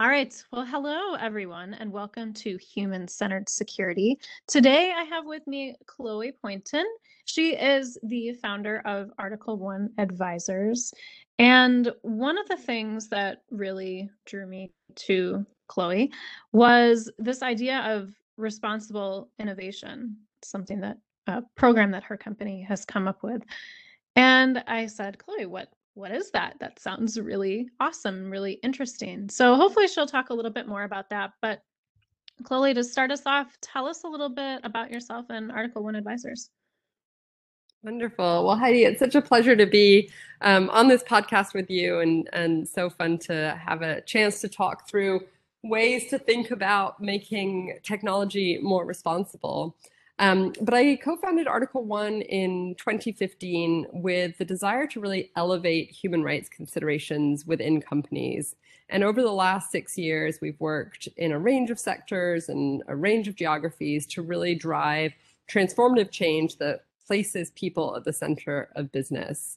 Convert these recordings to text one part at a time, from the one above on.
All right. Well, hello, everyone, and welcome to Human Centered Security. Today, I have with me Chloe Poynton. She is the founder of Article One Advisors. And one of the things that really drew me to Chloe was this idea of responsible innovation, something that a program that her company has come up with. And I said, Chloe, what what is that? That sounds really awesome, really interesting. So hopefully she'll talk a little bit more about that. But Chloe, to start us off, tell us a little bit about yourself and Article One Advisors. Wonderful. Well, Heidi, it's such a pleasure to be um, on this podcast with you, and and so fun to have a chance to talk through ways to think about making technology more responsible. Um, but I co-founded Article One in 2015 with the desire to really elevate human rights considerations within companies. And over the last six years, we've worked in a range of sectors and a range of geographies to really drive transformative change that places people at the center of business.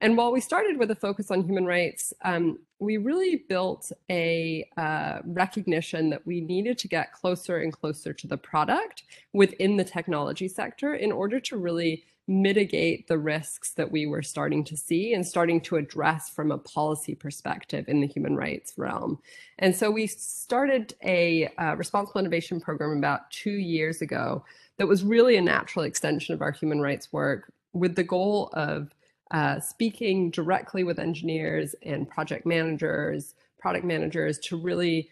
And while we started with a focus on human rights, um, we really built a uh, recognition that we needed to get closer and closer to the product within the technology sector in order to really mitigate the risks that we were starting to see and starting to address from a policy perspective in the human rights realm. And so we started a uh, responsible innovation program about two years ago that was really a natural extension of our human rights work with the goal of uh, speaking directly with engineers and project managers, product managers to really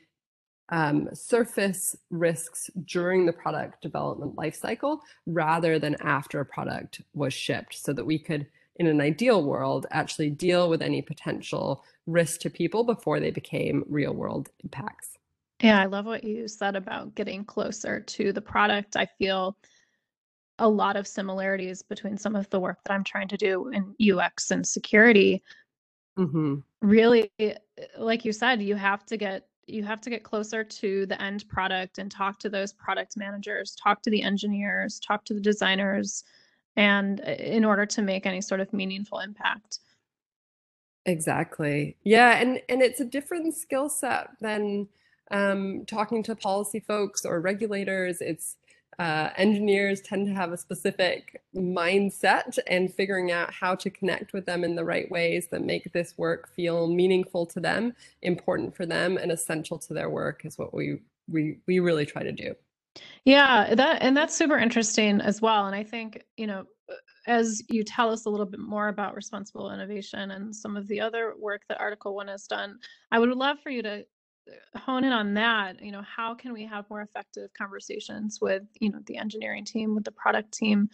um, surface risks during the product development lifecycle rather than after a product was shipped so that we could, in an ideal world, actually deal with any potential risk to people before they became real world impacts. Yeah, I love what you said about getting closer to the product. I feel a lot of similarities between some of the work that I'm trying to do in UX and security. Mm-hmm. Really, like you said, you have to get you have to get closer to the end product and talk to those product managers, talk to the engineers, talk to the designers, and eh, in order to make any sort of meaningful impact. Exactly. Yeah, and and it's a different skill set than um, talking to policy folks or regulators. It's uh, engineers tend to have a specific mindset and figuring out how to connect with them in the right ways that make this work feel meaningful to them, important for them, and essential to their work is what we we we really try to do. Yeah, that and that's super interesting as well. And I think you know, as you tell us a little bit more about responsible innovation and some of the other work that Article One has done, I would love for you to hone in on that you know how can we have more effective conversations with you know the engineering team with the product team?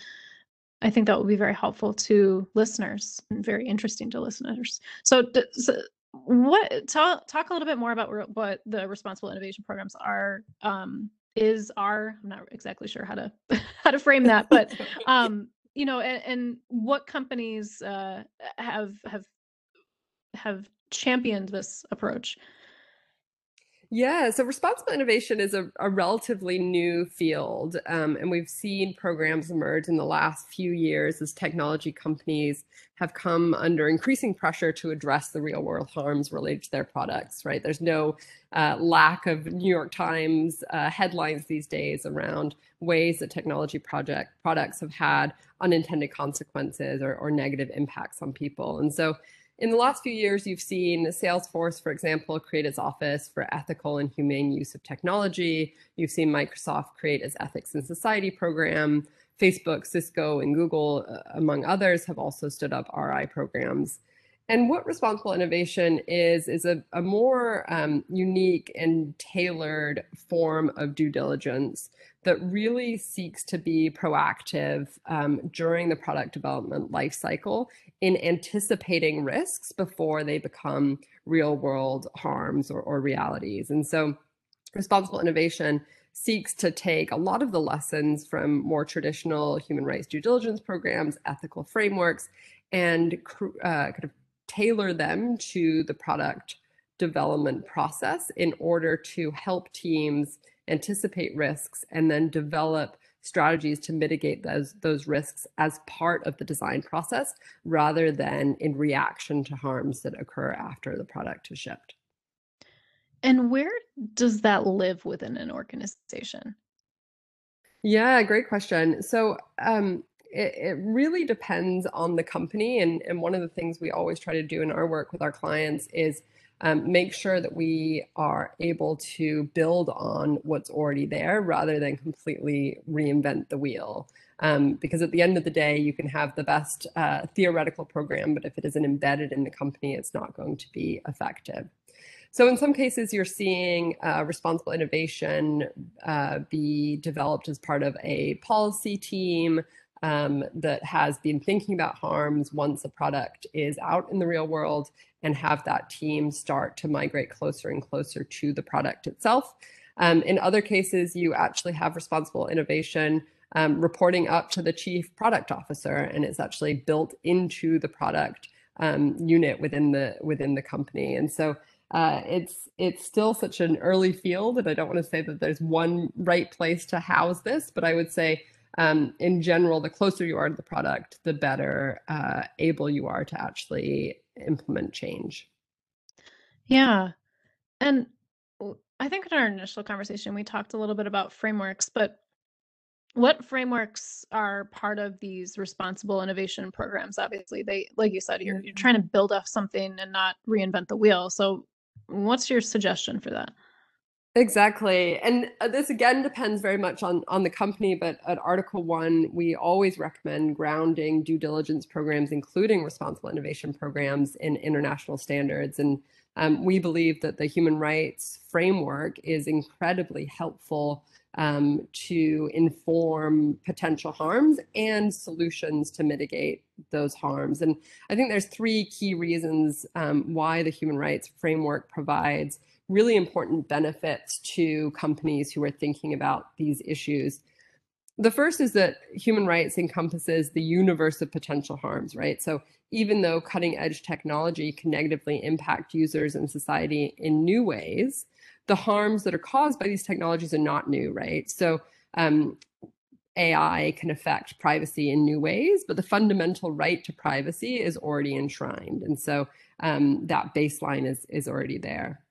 I think that will be very helpful to listeners and very interesting to listeners. So, so what talk, talk a little bit more about what the responsible innovation programs are um, is are i'm not exactly sure how to how to frame that but um you know and, and what companies uh, have have have championed this approach yeah, so responsible innovation is a, a relatively new field, um, and we've seen programs emerge in the last few years as technology companies have come under increasing pressure to address the real world harms related to their products, right? There's no uh, lack of New York Times uh, headlines these days around ways that technology project products have had unintended consequences or, or negative impacts on people. And so in the last few years, you've seen Salesforce, for example, create its Office for Ethical and Humane Use of Technology. You've seen Microsoft create its Ethics in Society program. Facebook, Cisco, and Google, uh, among others, have also stood up RI programs. And what responsible innovation is, is a, a more um, unique and tailored form of due diligence that really seeks to be proactive um, during the product development lifecycle in anticipating risks before they become real world harms or, or realities. And so responsible innovation seeks to take a lot of the lessons from more traditional human rights due diligence programs, ethical frameworks, and uh, kind of tailor them to the product development process in order to help teams anticipate risks and then develop strategies to mitigate those those risks as part of the design process rather than in reaction to harms that occur after the product is shipped. And where does that live within an organization? Yeah, great question. So um, it, it really depends on the company. And, and one of the things we always try to do in our work with our clients is um, make sure that we are able to build on what's already there rather than completely reinvent the wheel. Um, because at the end of the day, you can have the best uh, theoretical program, but if it isn't embedded in the company, it's not going to be effective. So in some cases, you're seeing uh, responsible innovation uh, be developed as part of a policy team um, that has been thinking about harms once a product is out in the real world and have that team start to migrate closer and closer to the product itself. Um, in other cases, you actually have responsible innovation um, reporting up to the chief product officer, and it's actually built into the product um, unit within the within the company. And so uh, it's it's still such an early field, and I don't want to say that there's one right place to house this, but I would say um, in general, the closer you are to the product, the better uh, able you are to actually implement change. Yeah, and I think in our initial conversation we talked a little bit about frameworks, but what frameworks are part of these responsible innovation programs? Obviously, they, like you said, you're, you're mm-hmm. trying to build off something and not reinvent the wheel. So, what's your suggestion for that? Exactly. And uh, this again depends very much on, on the company, but at Article One, we always recommend grounding due diligence programs, including responsible innovation programs, in international standards. And um, we believe that the human rights framework is incredibly helpful um, to inform potential harms and solutions to mitigate those harms. And I think there's three key reasons um, why the human rights framework provides really important benefits to companies who are thinking about these issues. The first is that human rights encompasses the universe of potential harms, right? So even though cutting edge technology can negatively impact users and society in new ways, the harms that are caused by these technologies are not new, right? So um, AI can affect privacy in new ways, but the fundamental right to privacy is already enshrined. And so um, that baseline is, is already there.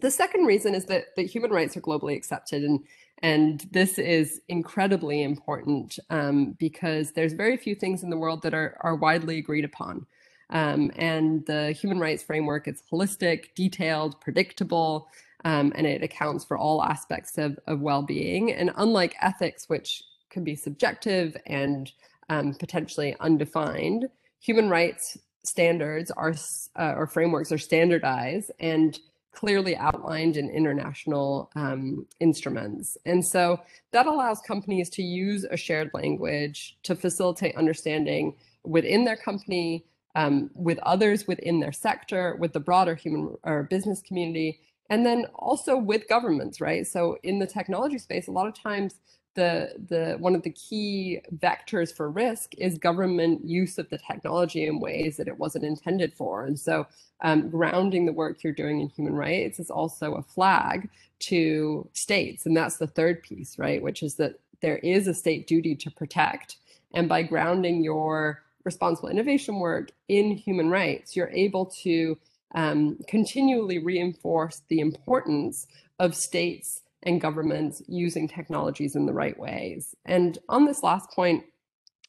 The second reason is that, that human rights are globally accepted. And, and this is incredibly important um, because there's very few things in the world that are, are widely agreed upon. Um, and the human rights framework is holistic, detailed, predictable, um, and it accounts for all aspects of, of well-being. And unlike ethics, which can be subjective and um, potentially undefined, human rights standards are uh, or frameworks are standardized and clearly outlined in international um, instruments. And so that allows companies to use a shared language to facilitate understanding within their company, um, with others within their sector, with the broader human or business community, and then also with governments, right? So in the technology space, a lot of times the the one of the key vectors for risk is government use of the technology in ways that it wasn't intended for. And so um, grounding the work you're doing in human rights is also a flag to states. And that's the third piece, right? Which is that there is a state duty to protect. And by grounding your responsible innovation work in human rights, you're able to um, continually reinforce the importance of states and governments using technologies in the right ways. And on this last point,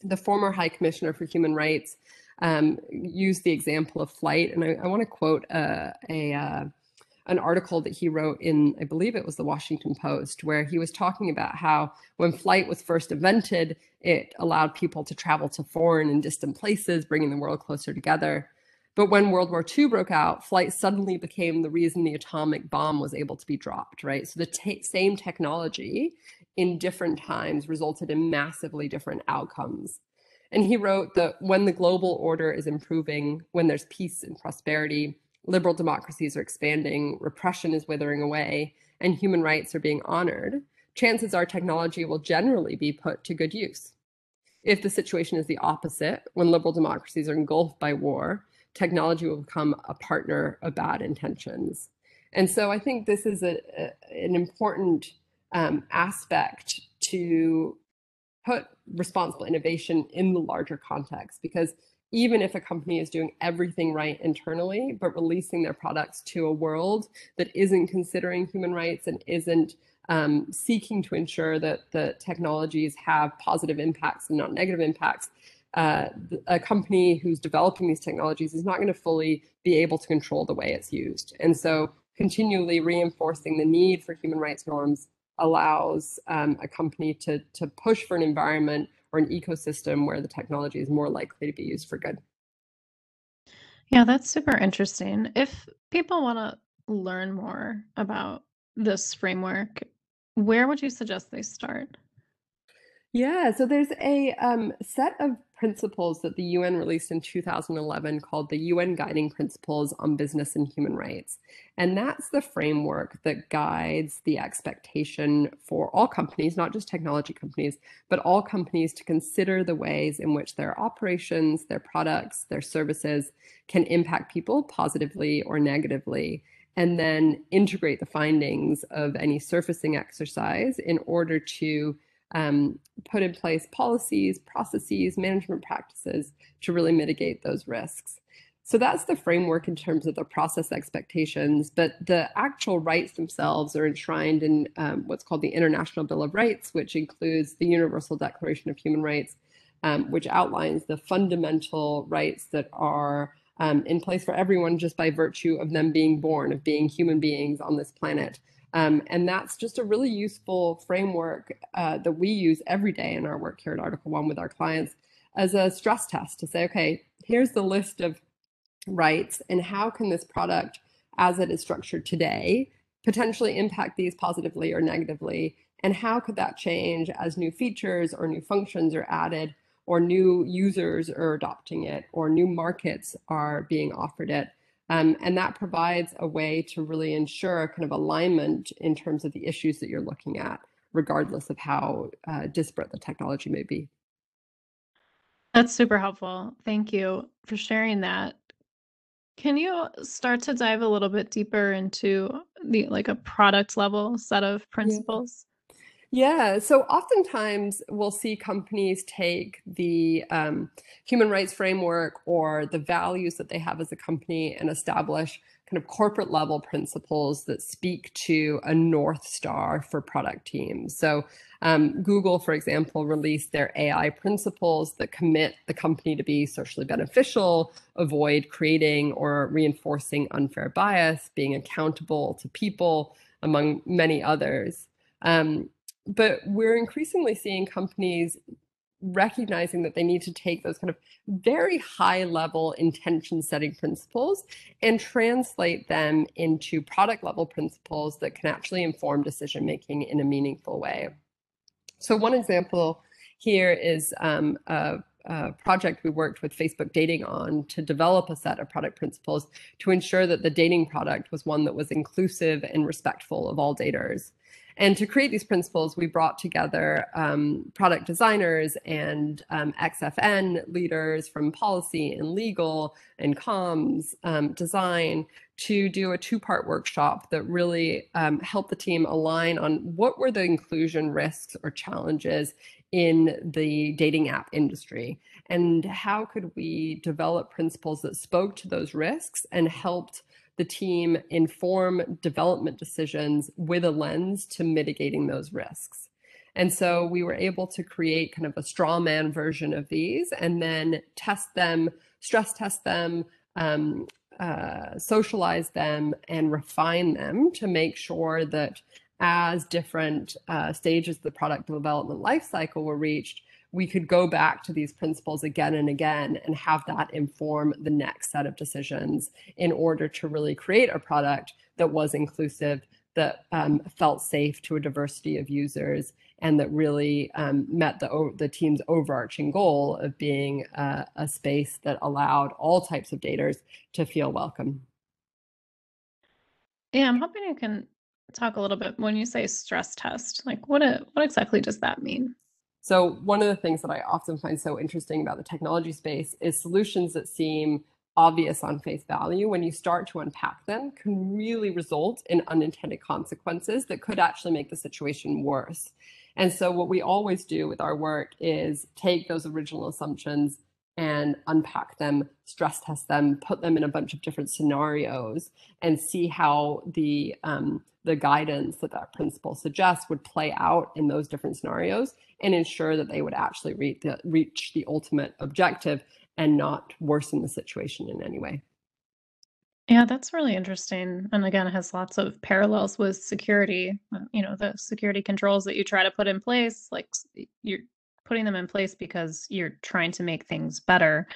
the former High Commissioner for Human Rights um, used the example of flight, and I, I want to quote uh, a uh, an article that he wrote in, I believe it was the Washington Post, where he was talking about how when flight was first invented, it allowed people to travel to foreign and distant places, bringing the world closer together. But when World War II broke out, flight suddenly became the reason the atomic bomb was able to be dropped, right? So the same technology in different times resulted in massively different outcomes. And he wrote that when the global order is improving, when there's peace and prosperity, liberal democracies are expanding, repression is withering away, and human rights are being honored, chances are technology will generally be put to good use. If the situation is the opposite, when liberal democracies are engulfed by war, technology will become a partner of bad intentions. And so I think this is a, a an important um, aspect to put responsible innovation in the larger context because even if a company is doing everything right internally, but releasing their products to a world that isn't considering human rights and isn't um, seeking to ensure that the technologies have positive impacts and not negative impacts, uh, a company who's developing these technologies is not going to fully be able to control the way it's used. And so continually reinforcing the need for human rights norms allows um, a company to, to push for an environment or an ecosystem where the technology is more likely to be used for good. Yeah, that's super interesting. If people want to learn more about this framework, where would you suggest they start? Yeah, so there's a um, set of principles that the UN released in 2011 called the UN Guiding Principles on Business and Human Rights. And that's the framework that guides the expectation for all companies, not just technology companies, but all companies to consider the ways in which their operations, their products, their services can impact people positively or negatively and then integrate the findings of any surfacing exercise in order to um, put in place policies, processes, management practices to really mitigate those risks. So that's the framework in terms of the process expectations, but the actual rights themselves are enshrined in um, what's called the International Bill of Rights, which includes the Universal Declaration of Human Rights, um, which outlines the fundamental rights that are um, in place for everyone just by virtue of them being born, of being human beings on this planet. Um, and that's just a really useful framework uh, that we use every day in our work here at Article One with our clients as a stress test to say, okay, here's the list of rights, and how can this product, as it is structured today, potentially impact these positively or negatively? And how could that change as new features or new functions are added, or new users are adopting it, or new markets are being offered it? Um, and that provides a way to really ensure kind of alignment in terms of the issues that you're looking at, regardless of how uh, disparate the technology may be. That's super helpful. Thank you for sharing that. Can you start to dive a little bit deeper into the like a product level set of principles? Yeah, so oftentimes we'll see companies take the um, human rights framework or the values that they have as a company and establish kind of corporate level principles that speak to a North Star for product teams. So, um, Google, for example, released their AI principles that commit the company to be socially beneficial, avoid creating or reinforcing unfair bias, being accountable to people, among many others. Um, but we're increasingly seeing companies recognizing that they need to take those kind of very high level intention setting principles and translate them into product level principles that can actually inform decision making in a meaningful way. So, one example here is um, a, a project we worked with Facebook Dating on to develop a set of product principles to ensure that the dating product was one that was inclusive and respectful of all daters. And to create these principles, we brought together um, product designers and um, XFN leaders from policy and legal and comms um, design to do a two-part workshop that really um, helped the team align on what were the inclusion risks or challenges in the dating app industry and how could we develop principles that spoke to those risks and helped the team inform development decisions with a lens to mitigating those risks. And so we were able to create kind of a straw man version of these and then test them, stress test them, um, uh, socialize them, and refine them to make sure that as different uh, stages of the product development lifecycle were reached, we could go back to these principles again and again and have that inform the next set of decisions in order to really create a product that was inclusive, that um, felt safe to a diversity of users, and that really um, met the, the team's overarching goal of being a space that allowed all types of daters to feel welcome. Yeah, I'm hoping you can talk a little bit when you say stress test, like what a, what exactly does that mean? So one of the things that I often find so interesting about the technology space is solutions that seem obvious on face value when you start to unpack them can really result in unintended consequences that could actually make the situation worse. And so what we always do with our work is take those original assumptions and unpack them, stress test them, put them in a bunch of different scenarios, and see how the um, the guidance that that principle suggests would play out in those different scenarios, and ensure that they would actually reach the, reach the ultimate objective and not worsen the situation in any way. Yeah, that's really interesting. And again, it has lots of parallels with security. Uh, you know, the security controls that you try to put in place, like you're putting them in place because you're trying to make things better.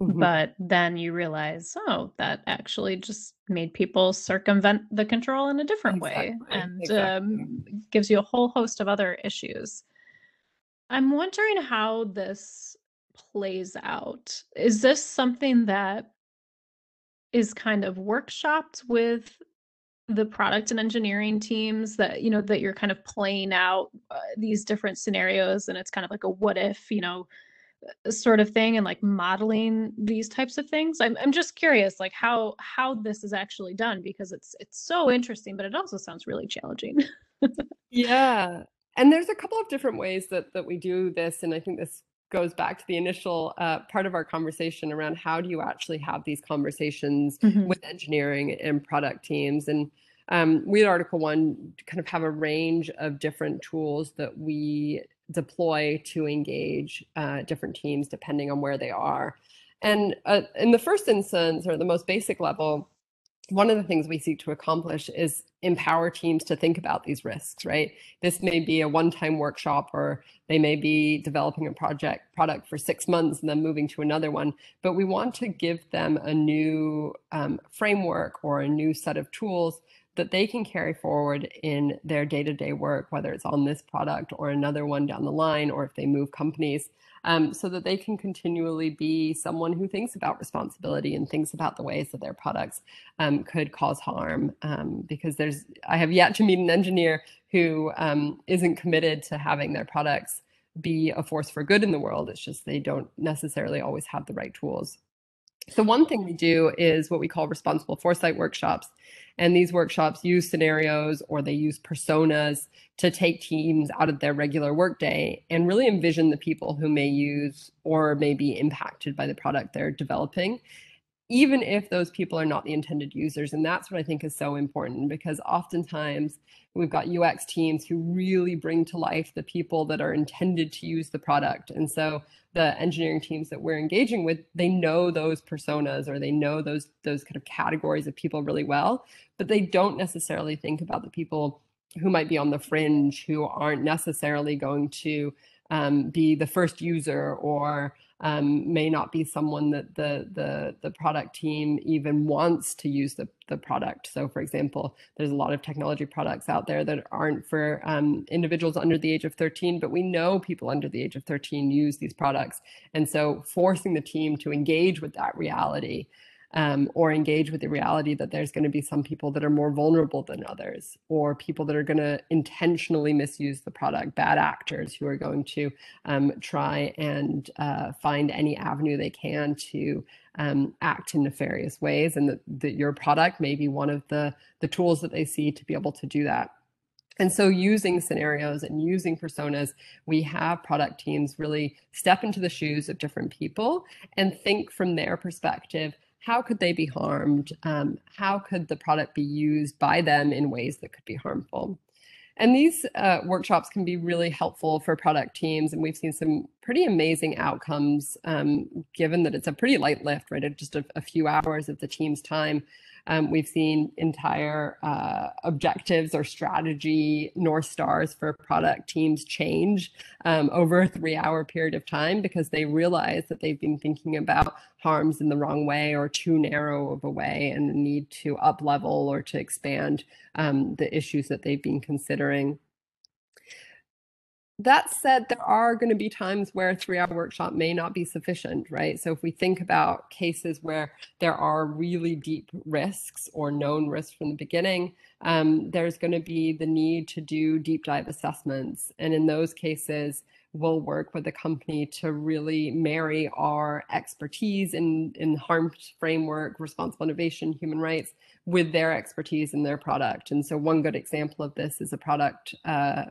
Mm-hmm. But then you realize, oh, that actually just made people circumvent the control in a different exactly. way and exactly. um, gives you a whole host of other issues. I'm wondering how this plays out. Is this something that is kind of workshopped with the product and engineering teams that you know that you're kind of playing out uh, these different scenarios and it's kind of like a what if you know uh, sort of thing and like modeling these types of things? I'm, I'm just curious like how how this is actually done because it's it's so interesting but it also sounds really challenging. Yeah. And there's a couple of different ways that that we do this and i think this goes back to the initial uh, part of our conversation around how do you actually have these conversations mm-hmm. with engineering and product teams and um, we at article one kind of have a range of different tools that we deploy to engage uh, different teams depending on where they are and uh, in the first instance or the most basic level one of the things we seek to accomplish is empower teams to think about these risks right? This may be a one-time workshop or they may be developing a project product for six months and then moving to another one but we want to give them a new um, framework or a new set of tools that they can carry forward in their day-to-day work whether it's on this product or another one down the line or if they move companies um, so that they can continually be someone who thinks about responsibility and thinks about the ways that their products um, could cause harm. Um, because there's, I have yet to meet an engineer who um, not committed to having their products be a force for good in the world. It's just they don't necessarily always have the right tools. So one thing we do is what we call responsible foresight workshops. And these workshops use scenarios or they use personas to take teams out of their regular workday and really envision the people who may use or may be impacted by the product they're developing even if those people are not the intended users. And that's what I think is so important because oftentimes we've got UX teams who really bring to life the people that are intended to use the product. And so the engineering teams that we're engaging with, they know those personas or they know those those kind of categories of people really well, but they don't necessarily think about the people who might be on the fringe who aren't necessarily going to um, be the first user or um, may not be someone that the the the product team even wants to use the the product. So, for example, there's a lot of technology products out there that aren't for um, individuals under the age of 13, but we know people under the age of 13 use these products, and so forcing the team to engage with that reality um, or engage with the reality that there's going to be some people that are more vulnerable than others, or people that are going to intentionally misuse the product, bad actors who are going to um, try and uh, find any avenue they can to um, act in nefarious ways, and that, that your product may be one of the the tools that they see to be able to do that. And so, using scenarios and using personas, we have product teams really step into the shoes of different people and think from their perspective how could they be harmed? Um, how could the product be used by them in ways that could be harmful? And these uh, workshops can be really helpful for product teams. And we've seen some pretty amazing outcomes um, given that it's a pretty light lift, right? Just a, a few hours of the team's time um, we've seen entire uh, objectives or strategy North Stars for product teams change um, over a three hour period of time because they realize that they've been thinking about harms in the wrong way or too narrow of a way and the need to up level or to expand um, the issues that they've been considering that said, there are going to be times where a three hour workshop may not be sufficient, right? So if we think about cases where there are really deep risks or known risks from the beginning, um, there's going to be the need to do deep dive assessments. And in those cases, we'll work with the company to really marry our expertise in, in harm framework, responsible innovation, human rights with their expertise in their product. And so one good example of this is a product uh,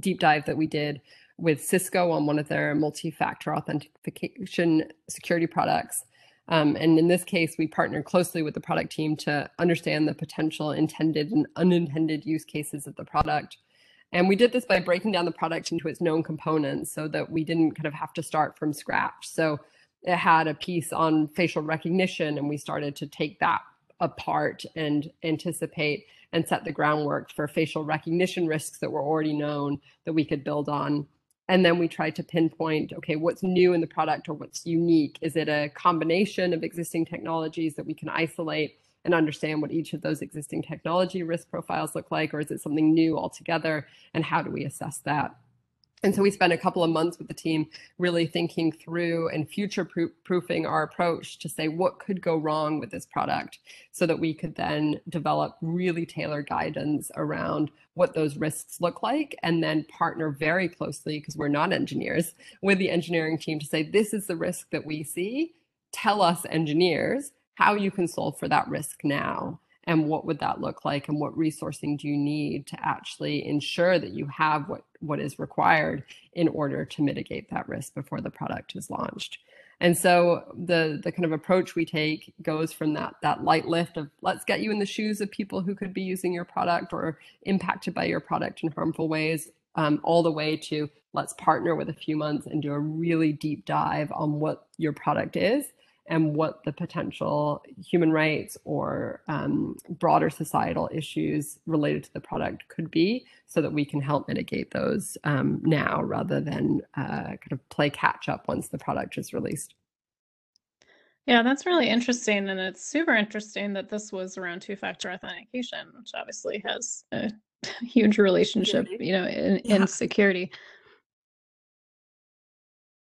deep dive that we did with Cisco on one of their multi-factor authentication security products. Um, and in this case, we partnered closely with the product team to understand the potential intended and unintended use cases of the product. And we did this by breaking down the product into its known components so that we didn't kind of have to start from scratch. So it had a piece on facial recognition, and we started to take that apart and anticipate and set the groundwork for facial recognition risks that were already known that we could build on. And then we tried to pinpoint, okay, what's new in the product or what's unique? Is it a combination of existing technologies that we can isolate and understand what each of those existing technology risk profiles look like, or is it something new altogether? And how do we assess that? And so we spent a couple of months with the team really thinking through and future proofing our approach to say what could go wrong with this product so that we could then develop really tailored guidance around what those risks look like and then partner very closely because we're not engineers with the engineering team to say this is the risk that we see. Tell us engineers how you can solve for that risk now and what would that look like and what resourcing do you need to actually ensure that you have what what is required in order to mitigate that risk before the product is launched. And so the the kind of approach we take goes from that that light lift of let's get you in the shoes of people who could be using your product or impacted by your product in harmful ways um, all the way to let's partner with a few months and do a really deep dive on what your product is and what the potential human rights or um, broader societal issues related to the product could be so that we can help mitigate those um, now rather than uh, kind of play catch up once the product is released. Yeah, that's really interesting. And it's super interesting that this was around two factor authentication, which obviously has a huge relationship, you know, in, yeah. in security.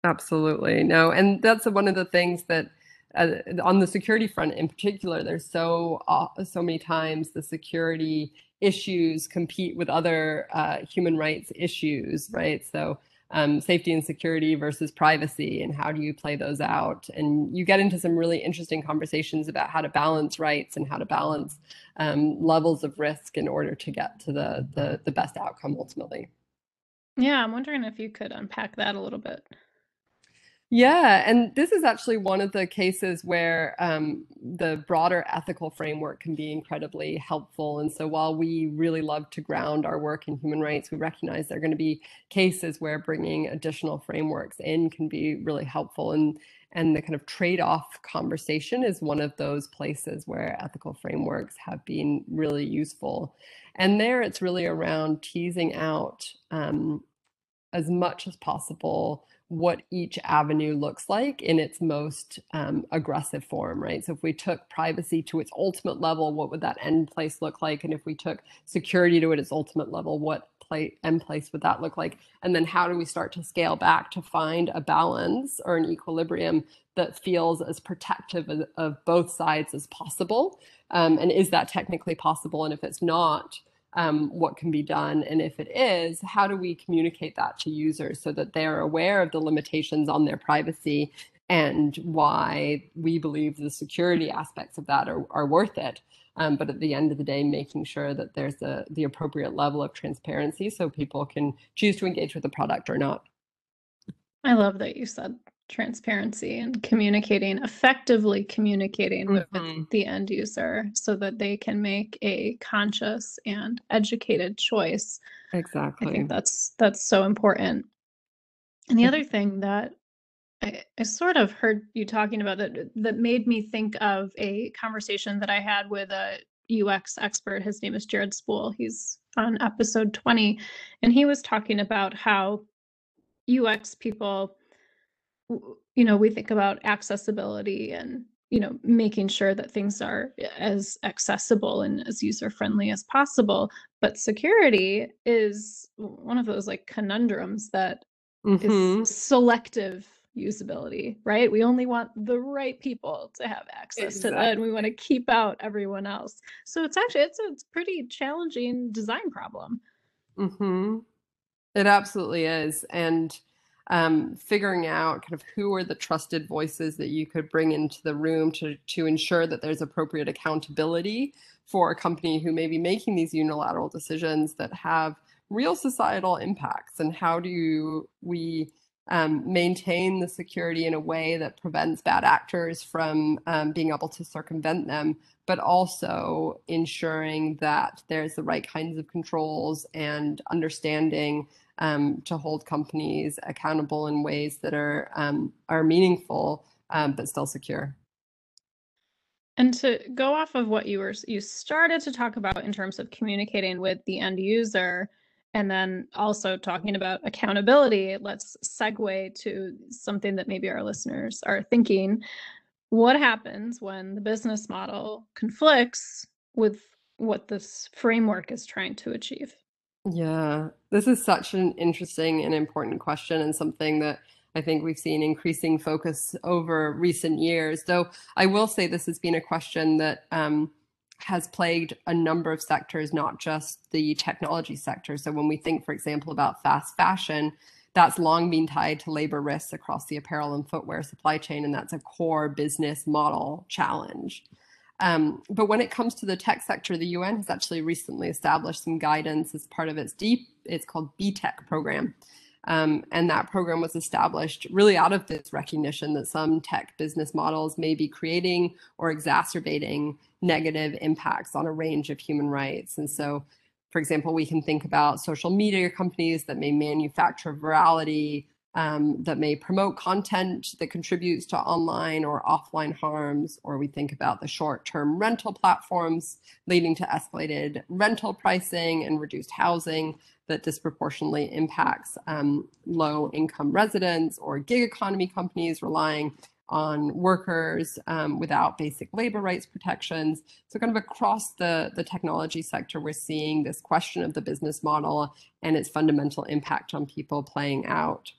Absolutely. No. And that's one of the things that uh, on the security front in particular, there's so uh, so many times the security issues compete with other uh, human rights issues, right? So um, safety and security versus privacy, and how do you play those out? And you get into some really interesting conversations about how to balance rights and how to balance um, levels of risk in order to get to the, the the best outcome ultimately. Yeah, I'm wondering if you could unpack that a little bit. Yeah, and this is actually one of the cases where um, the broader ethical framework can be incredibly helpful. And so while we really love to ground our work in human rights, we recognize there are going to be cases where bringing additional frameworks in can be really helpful. And, and the kind of trade off conversation is one of those places where ethical frameworks have been really useful. And there it's really around teasing out um, as much as possible what each avenue looks like in its most um, aggressive form, right? So if we took privacy to its ultimate level, what would that end place look like? And if we took security to its ultimate level, what play, end place would that look like? And then how do we start to scale back to find a balance or an equilibrium that feels as protective of, of both sides as possible? Um, and is that technically possible? And if it's not, um, what can be done. And if it is, how do we communicate that to users so that they're aware of the limitations on their privacy and why we believe the security aspects of that are, are worth it. Um, but at the end of the day, making sure that there's a, the appropriate level of transparency so people can choose to engage with the product or not. I love that you said transparency and communicating effectively communicating mm-hmm. with the end user so that they can make a conscious and educated choice. Exactly i think that's that's so important. And the other thing that I, I sort of heard you talking about that that made me think of a conversation that i had with a ux expert. His name is jared spool. He's on episode 20 and he was talking about how ux people you know we think about accessibility and you know making sure that things are as accessible and as user friendly as possible but security is one of those like conundrums that mm-hmm. is selective usability right we only want the right people to have access exactly. to that and we want to keep out everyone else so it's actually it's a, it's pretty challenging design problem mm-hmm. it absolutely is and um, figuring out kind of who are the trusted voices that you could bring into the room to, to ensure that there's appropriate accountability for a company who may be making these unilateral decisions that have real societal impacts. And how do we um, maintain the security in a way that prevents bad actors from um, being able to circumvent them, but also ensuring that there's the right kinds of controls and understanding um, to hold companies accountable in ways that are um, are meaningful um, but still secure. And to go off of what you were you started to talk about in terms of communicating with the end user and then also talking about accountability, let's segue to something that maybe our listeners are thinking. What happens when the business model conflicts with what this framework is trying to achieve? Yeah, this is such an interesting and important question, and something that I think we've seen increasing focus over recent years. Though I will say this has been a question that um, has plagued a number of sectors, not just the technology sector. So when we think, for example, about fast fashion, that's long been tied to labor risks across the apparel and footwear supply chain, and that's a core business model challenge. Um, but when it comes to the tech sector, the UN has actually recently established some guidance as part of its deep, it's called B-Tech program. Um, and that program was established really out of this recognition that some tech business models may be creating or exacerbating negative impacts on a range of human rights. And so, for example, we can think about social media companies that may manufacture virality, um, that may promote content that contributes to online or offline harms, or we think about the short term rental platforms leading to escalated rental pricing and reduced housing that disproportionately impacts um, low income residents or gig economy companies relying on workers um, without basic labor rights protections. So kind of across the, the technology sector, we're seeing this question of the business model and its fundamental impact on people playing out.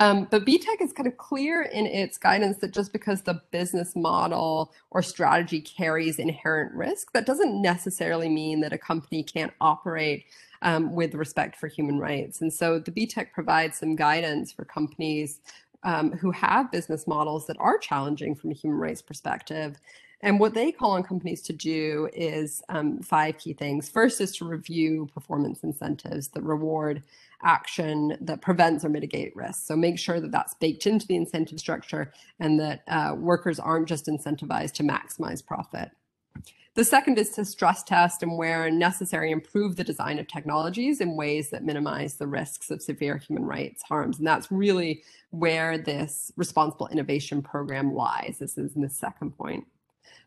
Um, but B-Tech is kind of clear in its guidance that just because the business model or strategy carries inherent risk, that doesn't necessarily mean that a company can't operate um, with respect for human rights. And so the B-Tech provides some guidance for companies um, who have business models that are challenging from a human rights perspective. And what they call on companies to do is um, five key things. First is to review performance incentives that reward action that prevents or mitigate risks. So make sure that that's baked into the incentive structure and that uh, workers aren't just incentivized to maximize profit. The second is to stress test and where necessary improve the design of technologies in ways that minimize the risks of severe human rights harms. And that's really where this responsible innovation program lies. This is in the second point.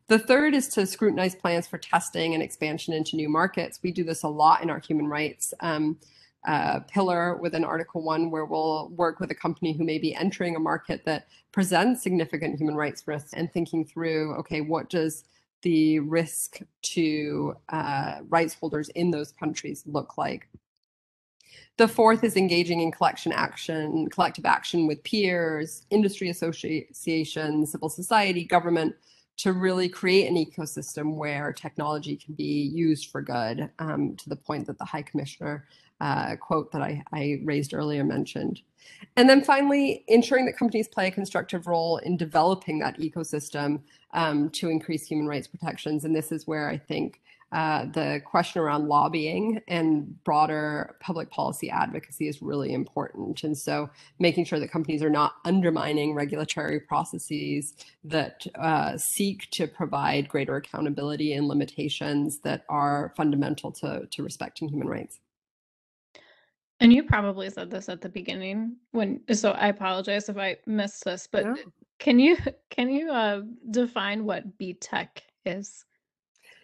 The third is to scrutinize plans for testing and expansion into new markets. We do this a lot in our human rights um, uh, pillar within Article 1, where we'll work with a company who may be entering a market that presents significant human rights risks and thinking through, okay, what does the risk to uh, rights holders in those countries look like? The fourth is engaging in collection action, collective action with peers, industry associations, civil society, government, to really create an ecosystem where technology can be used for good, um, to the point that the High Commissioner uh, quote that I, I raised earlier mentioned. And then finally, ensuring that companies play a constructive role in developing that ecosystem um, to increase human rights protections. And this is where I think uh, the question around lobbying and broader public policy advocacy is really important. And so making sure that companies are not undermining regulatory processes that uh, seek to provide greater accountability and limitations that are fundamental to, to respecting human rights. And you probably said this at the beginning when so I apologize if I missed this, but can you can you uh, define what B-Tech is?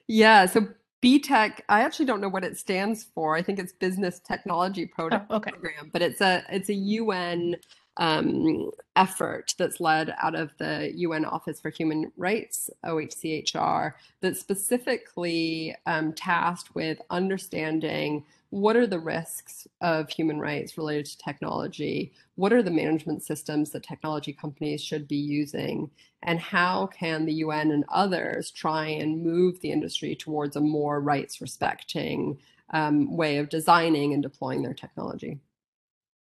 Yeah, so B-Tech, I actually don't know what it stands for. I think it's Business Technology Product oh, okay. Program, but it's a it's a UN um, effort that's led out of the UN Office for Human Rights, OHCHR, that's specifically um, tasked with understanding what are the risks of human rights related to technology? What are the management systems that technology companies should be using? And how can the UN and others try and move the industry towards a more rights respecting um, way of designing and deploying their technology?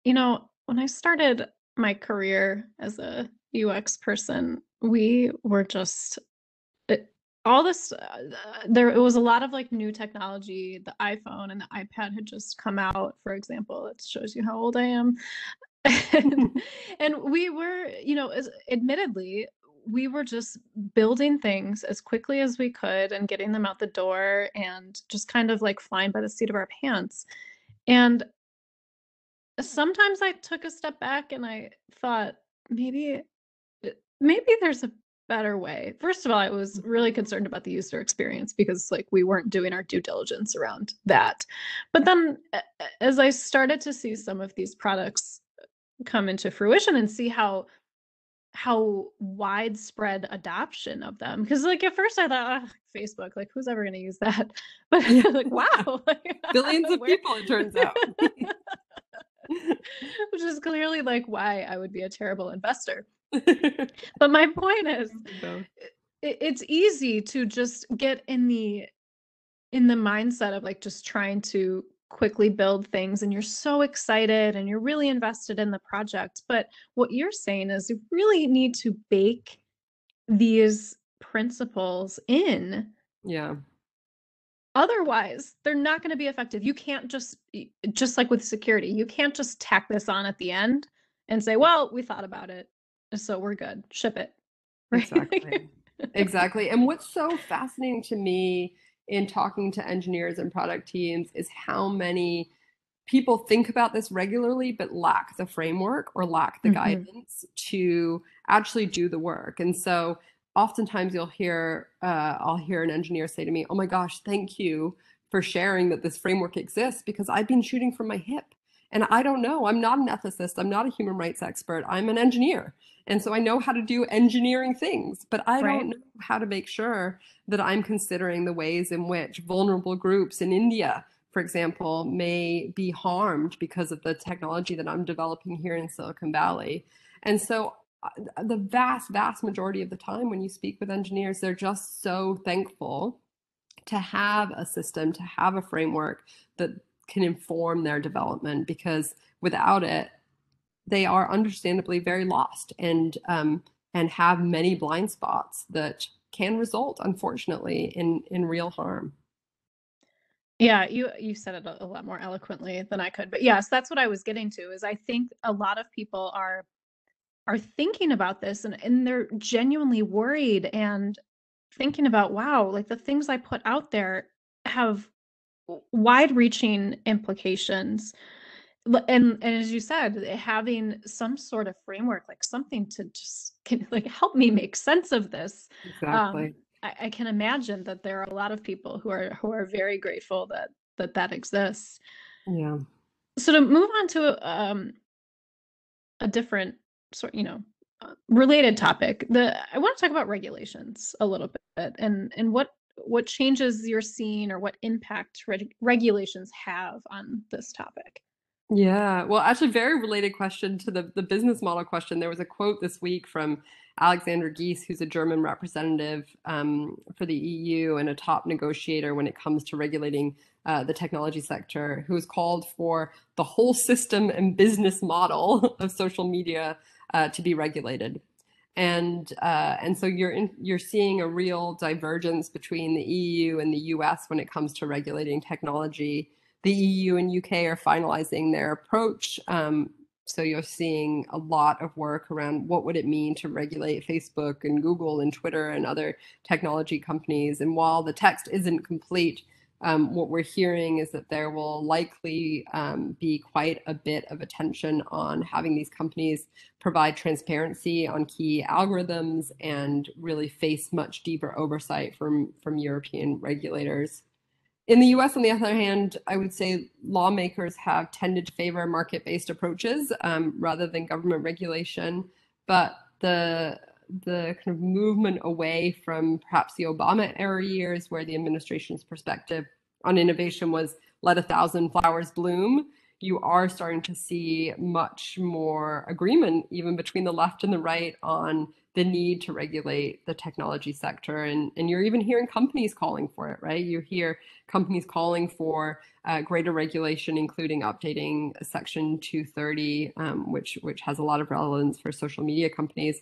You know, when I started my career as a UX person, we were just all this uh, there it was a lot of like new technology. The iphone and the ipad had just come out for example. It shows you how old i am. And, and we were you know as, admittedly we were just building things as quickly as we could and getting them out the door and just kind of like flying by the seat of our pants. And sometimes i took a step back and i thought maybe maybe there's a better way. First of all, I was really concerned about the user experience because like we weren't doing our due diligence around that. But then as I started to see some of these products come into fruition and see how how widespread adoption of them because like at first i thought oh, facebook like who's ever going to use that? But like wow. Billions of people it turns out. Which is clearly like why i would be a terrible investor but my point is it's easy to just get in the in the mindset of like just trying to quickly build things and you're so excited and you're really invested in the project but what you're saying is you really need to bake these principles in yeah. Otherwise they're not going to be effective. You can't just just like with security you can't just tack this on at the end and say well we thought about it so we're good. Ship it. Right? Exactly. exactly. And what's so fascinating to me in talking to engineers and product teams is how many people think about this regularly but lack the framework or lack the mm-hmm. guidance to actually do the work. And so oftentimes you'll hear uh, I'll hear an engineer say to me, "Oh my gosh, thank you for sharing that this framework exists because I've been shooting from my hip and I don't know. I'm not an ethicist. I'm not a human rights expert. I'm an engineer. And so I know how to do engineering things, but I right. don't know how to make sure that I'm considering the ways in which vulnerable groups in India, for example, may be harmed because of the technology that I'm developing here in Silicon Valley. And so uh, the vast, vast majority of the time when you speak with engineers, they're just so thankful to have a system, to have a framework that can inform their development because without it, they are understandably very lost and um, and have many blind spots that can result, unfortunately, in in real harm. Yeah, you you said it a, lot more eloquently than I could, but yes, that's what I was getting to. Is I think a lot of people are are thinking about this and and they're genuinely worried and thinking about wow, like the things I put out there have wide reaching implications and and as you said having some sort of framework like something to just can like help me make sense of this exactly. Um, I, I, can imagine that there are a lot of people who are who are very grateful that that that exists. Yeah. So to move on to um a different sort you know uh, related topic the i want to talk about regulations a little bit and and what what changes you're seeing or what impact reg- regulations have on this topic yeah, well, actually, very related question to the, the business model question. There was a quote this week from Alexandra Geese, who's a German representative um, for the EU and a top negotiator when it comes to regulating uh, the technology sector, who has called for the whole system and business model of social media uh, to be regulated. And uh, and so you're in, you're seeing a real divergence between the EU and the US when it comes to regulating technology the EU and UK are finalizing their approach. Um, so you're seeing a lot of work around what would it mean to regulate Facebook and Google and Twitter and other technology companies. And while the text isn't complete, um, what we're hearing is that there will likely um, be quite a bit of attention on having these companies provide transparency on key algorithms and really face much deeper oversight from, from European regulators. In the US, on the other hand, I would say lawmakers have tended to favor market based approaches um, rather than government regulation. But the the kind of movement away from perhaps the Obama era years, where the administration's perspective on innovation was let a thousand flowers bloom, you are starting to see much more agreement, even between the left and the right, on the need to regulate the technology sector. And, and you're even hearing companies calling for it, right? You hear companies calling for uh, greater regulation, including updating Section 230, um, which, which has a lot of relevance for social media companies.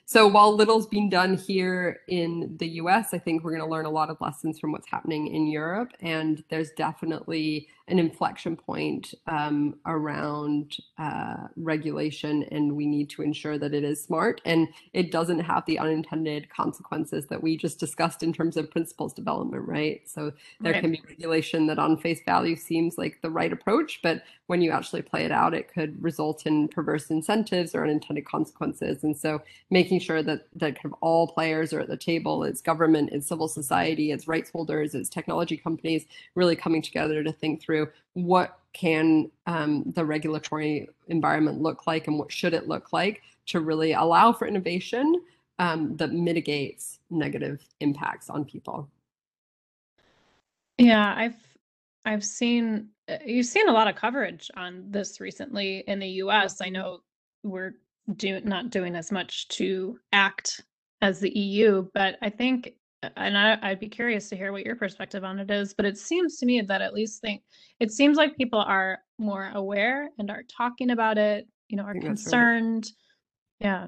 So while little's been done here in the US, I think we're going to learn a lot of lessons from what's happening in Europe. And there's definitely an inflection point um, around uh, regulation, and we need to ensure that it is smart and it doesn't have the unintended consequences that we just discussed in terms of principles development, right? So there right. can be regulation that on face value seems like the right approach, but when you actually play it out, it could result in perverse incentives or unintended consequences. And so making sure that that kind of all players are at the table, it's government, it's civil society, it's rights holders, it's technology companies, really coming together to think through what can um, the regulatory environment look like and what should it look like to really allow for innovation um, that mitigates negative impacts on people. Yeah, I've I've seen uh, you've seen a lot of coverage on this recently in the U.S. I know we're do, not doing as much to act as the EU, but I think and I, I'd be curious to hear what your perspective on it is. But it seems to me that at least think it seems like people are more aware and are talking about it. You know, are concerned. Right. Yeah.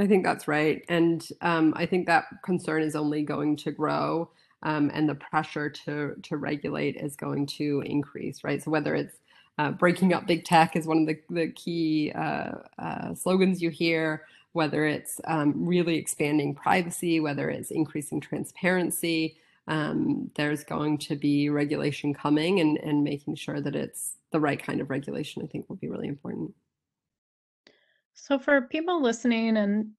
I think that's right, and um, I think that concern is only going to grow, um, and the pressure to to regulate is going to increase. Right. So whether it's uh, breaking up big tech is one of the the key uh, uh, slogans you hear whether it's um, really expanding privacy, whether it's increasing transparency. Um, there's going to be regulation coming and, and making sure that it's the right kind of regulation, I think will be really important. So for people listening and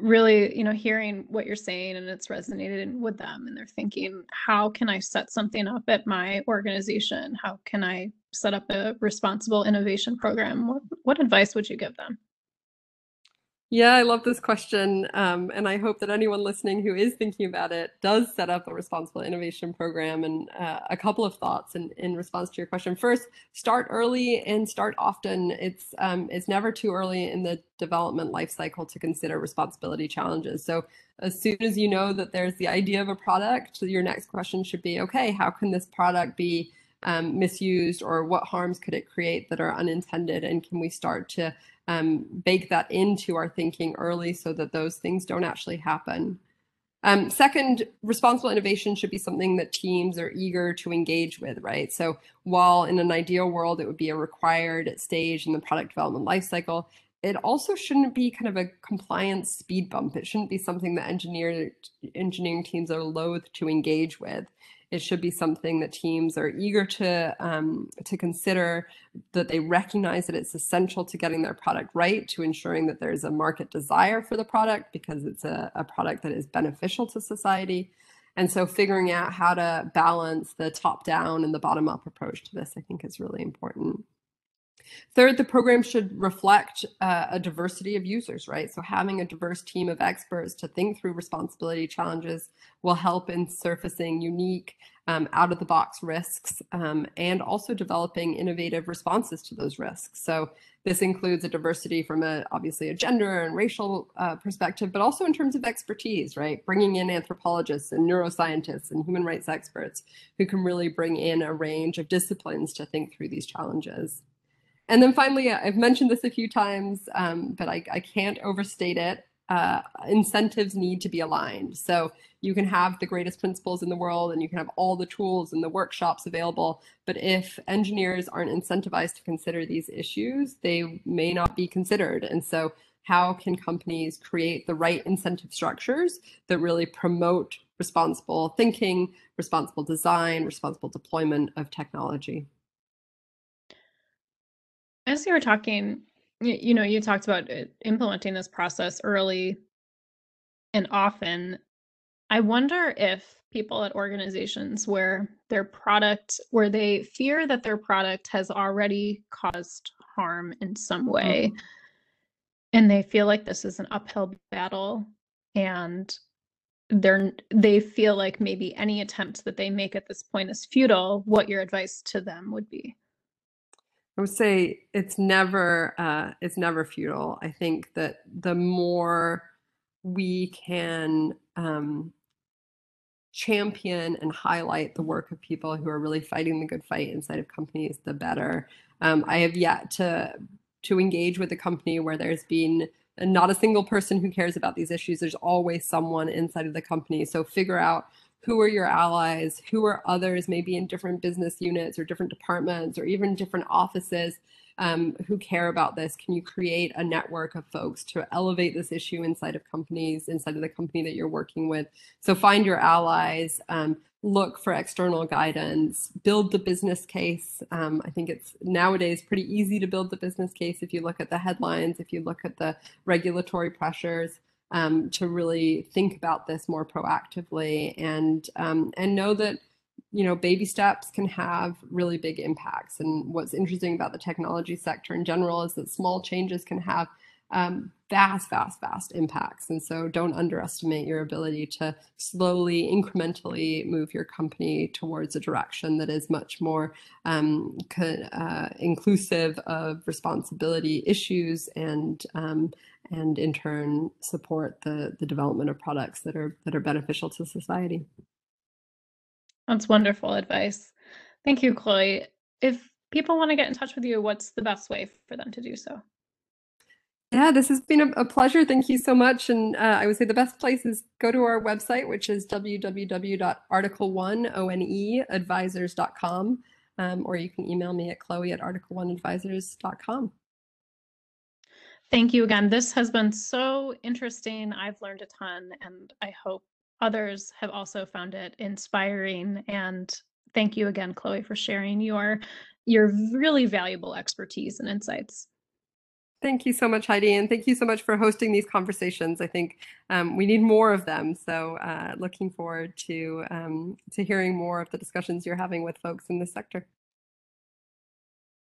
really, you know, hearing what you're saying and it's resonated with them and they're thinking, how can I set something up at my organization? How can I set up a responsible innovation program? What, what advice would you give them? Yeah, I love this question. Um, and I hope that anyone listening who is thinking about it does set up a responsible innovation program. And uh, a couple of thoughts in, in response to your question. First, start early and start often. It's, um, it's never too early in the development life cycle to consider responsibility challenges. So as soon as you know that there's the idea of a product, your next question should be, okay, how can this product be um, misused or what harms could it create that are unintended? And can we start to um, bake that into our thinking early so that those things don't actually happen. Um, second, responsible innovation should be something that teams are eager to engage with, right? So while in an ideal world it would be a required stage in the product development lifecycle, it also shouldn't be kind of a compliance speed bump. It shouldn't be something that engineer engineering teams are loath to engage with it should be something that teams are eager to um, to consider that they recognize that it's essential to getting their product right to ensuring that there's a market desire for the product because it's a, a product that is beneficial to society. And so figuring out how to balance the top down and the bottom up approach to this i think is really important Third, the program should reflect uh, a diversity of users, right? So having a diverse team of experts to think through responsibility challenges will help in surfacing unique um, out of the box risks um, and also developing innovative responses to those risks. So this includes a diversity from a obviously a gender and racial uh, perspective, but also in terms of expertise, right? Bringing in anthropologists and neuroscientists and human rights experts who can really bring in a range of disciplines to think through these challenges. And then finally, I've mentioned this a few times, um, but I, I, can't overstate it. Uh, incentives need to be aligned. So you can have the greatest principles in the world and you can have all the tools and the workshops available. But if engineers aren't incentivized to consider these issues, they may not be considered. And so how can companies create the right incentive structures that really promote responsible thinking, responsible design, responsible deployment of technology? As you were talking, you, you know, you talked about uh, implementing this process early and often. I wonder if people at organizations where their product, where they fear that their product has already caused harm in some way, mm-hmm. and they feel like this is an uphill battle, and they're they feel like maybe any attempt that they make at this point is futile. What your advice to them would be? I would say it's never uh, it's never futile. I think that the more we can um, champion and highlight the work of people who are really fighting the good fight inside of companies, the better. Um, I have yet to to engage with a company where there's been not a single person who cares about these issues. There's always someone inside of the company. So figure out who are your allies, who are others, maybe in different business units or different departments or even different offices um, who care about this? Can you create a network of folks to elevate this issue inside of companies, inside of the company that you're working with? So find your allies, um, look for external guidance, build the business case. Um, I think it's nowadays pretty easy to build the business case if you look at the headlines, if you look at the regulatory pressures. Um, to really think about this more proactively and um, and know that you know baby steps can have really big impacts. And what's interesting about the technology sector in general is that small changes can have um, vast, vast, vast impacts. And so don't underestimate your ability to slowly, incrementally move your company towards a direction that is much more um, uh, inclusive of responsibility issues and um, and in turn support the the development of products that are that are beneficial to society. That's wonderful advice. Thank you, Chloe. If people want to get in touch with you, what's the best way for them to do so? Yeah, this has been a, pleasure. Thank you so much. And uh, I would say the best place is go to our website, which is www.article1oneadvisors.com, um, or you can email me at chloe at article1advisors.com. Thank you again. This has been so interesting. I've learned a ton, and I hope others have also found it inspiring. And thank you again, Chloe, for sharing your your really valuable expertise and insights. Thank you so much, Heidi, and thank you so much for hosting these conversations. I think um, we need more of them. So, uh, looking forward to um, to hearing more of the discussions you're having with folks in this sector.